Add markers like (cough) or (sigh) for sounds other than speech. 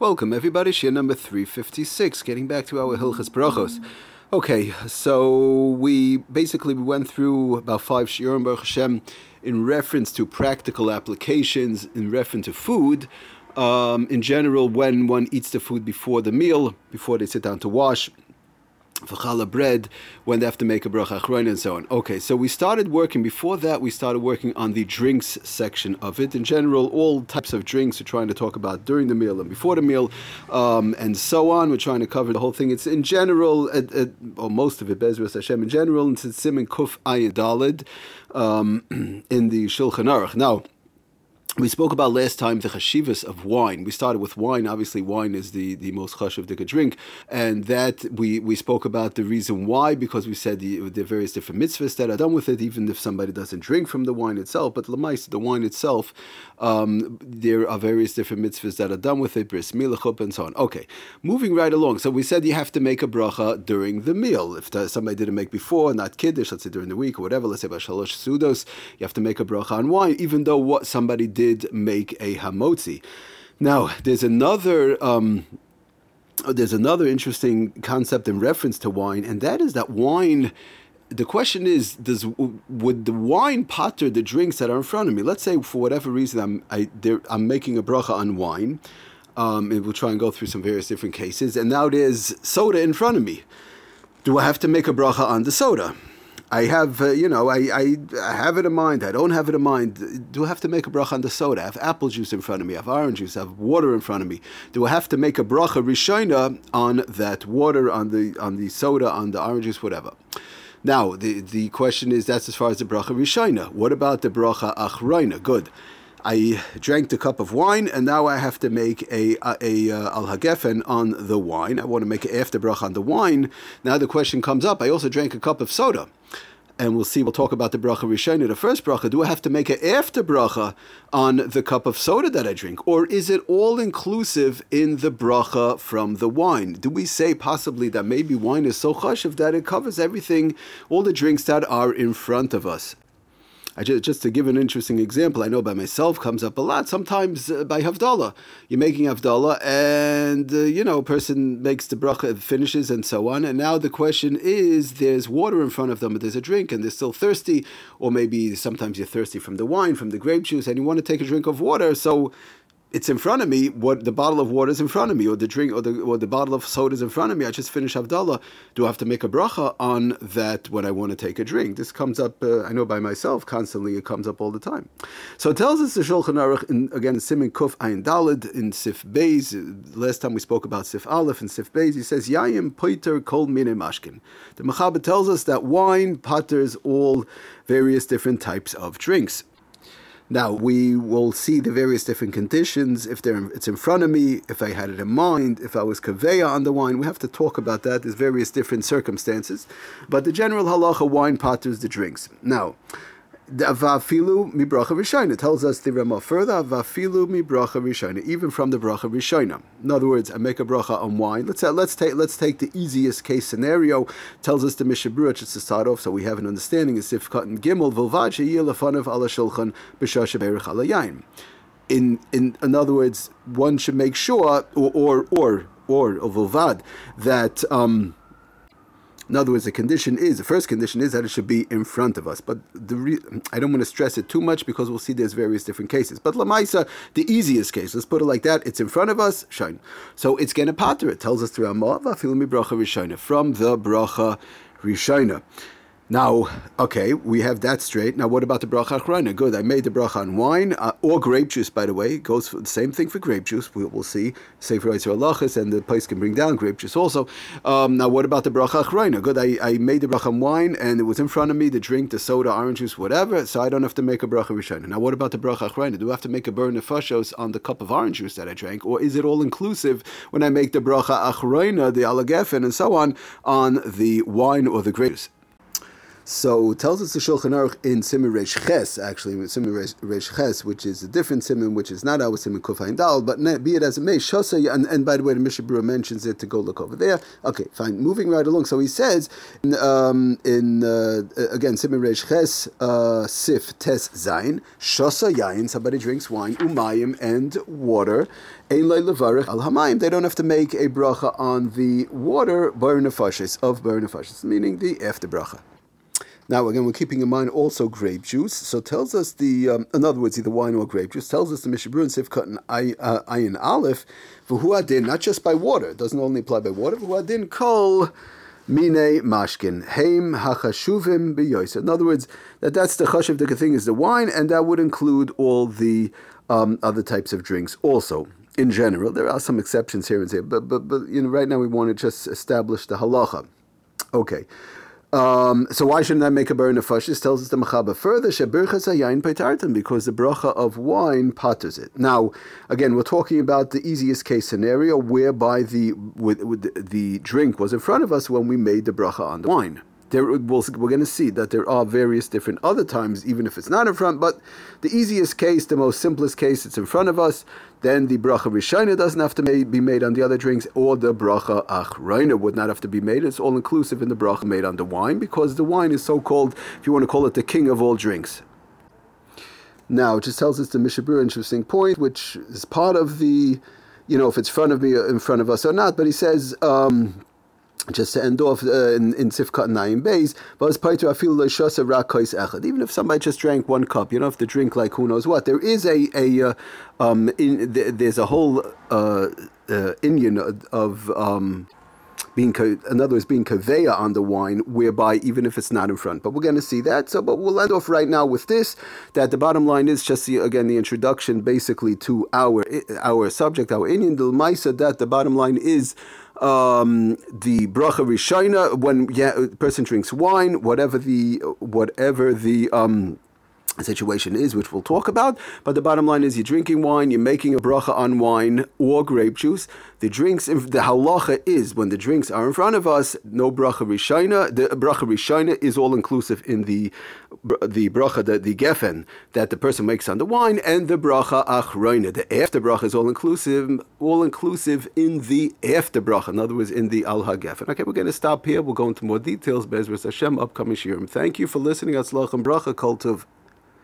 Welcome, everybody. Shir number 356, getting back to our Hilchas Brachos. Okay, so we basically we went through about five Shiurim Baruch Hashem in reference to practical applications, in reference to food. Um, in general, when one eats the food before the meal, before they sit down to wash, for challah bread when they have to make a bracha achron and so on. Okay, so we started working. Before that, we started working on the drinks section of it. In general, all types of drinks we're trying to talk about during the meal and before the meal, um, and so on. We're trying to cover the whole thing. It's in general, at, at, or most of it, Bezras Hashem. In general, and it's Simon Kuf Ayin Dalid um, (clears throat) in the Shulchan Aruch. Now we spoke about last time the chashivas of wine. We started with wine. Obviously, wine is the, the most chashiv drink, and that we, we spoke about the reason why because we said the, the various different mitzvahs that are done with it, even if somebody doesn't drink from the wine itself. But lemais, the wine itself, um, there are various different mitzvahs that are done with it, bris milachup and so on. Okay, moving right along. So we said you have to make a bracha during the meal. If somebody didn't make before, not kiddush, let's say during the week or whatever, let's say about shalosh sudos, you have to make a bracha on wine, even though what somebody did did make a hamotzi. Now, there's another. Um, there's another interesting concept in reference to wine, and that is that wine. The question is, does would the wine potter the drinks that are in front of me? Let's say for whatever reason I'm I, am making a bracha on wine, um, and we'll try and go through some various different cases. And now there's soda in front of me. Do I have to make a bracha on the soda? I have, uh, you know, I, I, have it in mind. I don't have it in mind. Do I have to make a bracha on the soda? I have apple juice in front of me. I have orange juice. I have water in front of me. Do I have to make a bracha rishona on that water, on the on the soda, on the orange juice, whatever? Now, the, the question is that's as far as the bracha rishona. What about the bracha achroina? Good. I drank the cup of wine, and now I have to make a, a, a uh, al hagefen on the wine. I want to make an after bracha on the wine. Now the question comes up. I also drank a cup of soda and we'll see, we'll talk about the bracha rishayna, the first bracha. Do I have to make an after bracha on the cup of soda that I drink? Or is it all inclusive in the bracha from the wine? Do we say possibly that maybe wine is so chashiv that it covers everything, all the drinks that are in front of us? Just, just to give an interesting example, I know by myself comes up a lot. Sometimes uh, by Havdalah, you're making Havdalah, and uh, you know, a person makes the bracha, finishes, and so on. And now the question is: there's water in front of them, but there's a drink, and they're still thirsty, or maybe sometimes you're thirsty from the wine, from the grape juice, and you want to take a drink of water. So it's in front of me. What the bottle of water is in front of me, or the drink, or the or the bottle of soda is in front of me. I just finished Havdalah. Do I have to make a bracha on that when I want to take a drink? This comes up. Uh, I know by myself constantly. It comes up all the time. So it tells us the Shulchan Aruch in, again Simin Kuf Ayin Dalid in Sif Beis. Last time we spoke about Sif Aleph and Sif Beis. He says Yayim Poiter Kol Mine Mashkin. The Mechaber tells us that wine potters all various different types of drinks. Now we will see the various different conditions. If it's in front of me, if I had it in mind, if I was kaveya on the wine, we have to talk about that. There's various different circumstances, but the general halacha wine potters the drinks. Now, Vafilu mi bracha rishayna tells us the Rama further. Vafilu mi bracha rishayna, even from the bracha rishayna. In other words, I make a bracha on wine. Let's uh, let's take let's take the easiest case scenario. Tells us the Mishnah Berurah just to start off, so we have an understanding. As if cotton gimel vilvad sheyilafanav ala shulchan b'shasha berich alayayin. In in in other words, one should make sure or or or or, or vilvad that. Um, in other words, the condition is the first condition is that it should be in front of us. But the re, I don't want to stress it too much because we'll see there's various different cases. But lamaisa, the easiest case, let's put it like that: it's in front of us, shine. So it's gonna. It tells us through bracha from the bracha rishayna. Now, okay, we have that straight. Now, what about the bracha achrona? Good, I made the bracha on wine uh, or grape juice, by the way. It goes for the same thing for grape juice. We, will see. Sefer Yitzhak Alachas, and the place can bring down grape juice also. Um, now, what about the bracha achrona? Good, I, I made the bracha on wine, and it was in front of me, the drink, the soda, orange juice, whatever, so I don't have to make a bracha rishona. Now, what about the bracha achrona? Do I have to make a borei nefashos on the cup of orange juice that I drank, or is it all inclusive when I make the bracha achrona, the alagefen, and so on, on the wine or the grape juice? So tells us the Shulchan Aruch in Simon Reish Ches, actually, Simon Reish Ches, which is a different Simon, which is not our Simon Kufayin Dal, but be it as it may, Shosa, and, and by the way, the Mishnah Berurah mentions it to go look over there. Okay, fine. Moving right along. So he says, um, in, uh, again, Simon Reish Ches, uh, Sif Tes Zain, Shosa Yain, somebody drinks wine, Umayim, and water. Al hamayim. They don't have to make a bracha on the water, bar of bar meaning the after bracha. Now, again, we're keeping in mind also grape juice. So tells us the, um, in other words, either wine or grape juice, tells us the Mishnah Berurah and Sifkat and Ayin Aleph, v'huadin, not just by water, it doesn't only apply by water, v'huadin kol mine mashkin, heim hachashuvim b'yoysa. In other words, that that's the chashiv, the thing is the wine, and that would include all the um, other types of drinks also. In general, there are some exceptions here and there, but, but, but you know, right now we want to just establish the halacha. Okay. Um, so why shouldn't I make a bar nefashis? Tells us the Mechaber further shebirchas hayayin peitartim because the bracha of wine patters it. Now, again, we're talking about the easiest case scenario whereby the with, with the drink was in front of us when we made the bracha on the wine there we'll, we're going to see that there are various different other times, even if it's not in front. But the easiest case, the most simplest case, it's in front of us. Then the bracha rishayna doesn't have to be made on the other drinks, or the bracha achrayna would not have to be made. It's all inclusive in the bracha made on the wine because the wine is so called, if you want to call it, the king of all drinks. Now, it just tells us the Mishnah Berurah interesting point, which is part of the, you know, if it's front of me, in front of us or not. But he says. Um, just to end off uh, in, in Sifkat Nayim Bays, even if somebody just drank one cup, you don't have to drink like who knows what. There is a, a uh, um, in, there's a whole uh, uh, inyan of um, being, in other words, being kaveya on the wine, whereby even if it's not in front. But we're going to see that. So, but we'll end off right now with this. That the bottom line is just the, again the introduction, basically to our our subject, our inyan Dilmaisa. That the bottom line is um, the bracha rishayna when yeah, person drinks wine, whatever the whatever the um, situation is, which we'll talk about. But the bottom line is you're drinking wine, you're making a bracha on wine or grape juice. The drinks, the halacha is when the drinks are in front of us, no bracha rishayna. The bracha rishayna is all inclusive in the the bracha, the, the gefen that the person makes on the wine, and the bracha achrayna. The after bracha is all inclusive, all inclusive in the after bracha. In other words, in the al gefen. Okay, we're going to stop here. We'll go into more details. Bezras Hashem, upcoming shiurim. Thank you for listening. Atzlach and bracha, kol tuv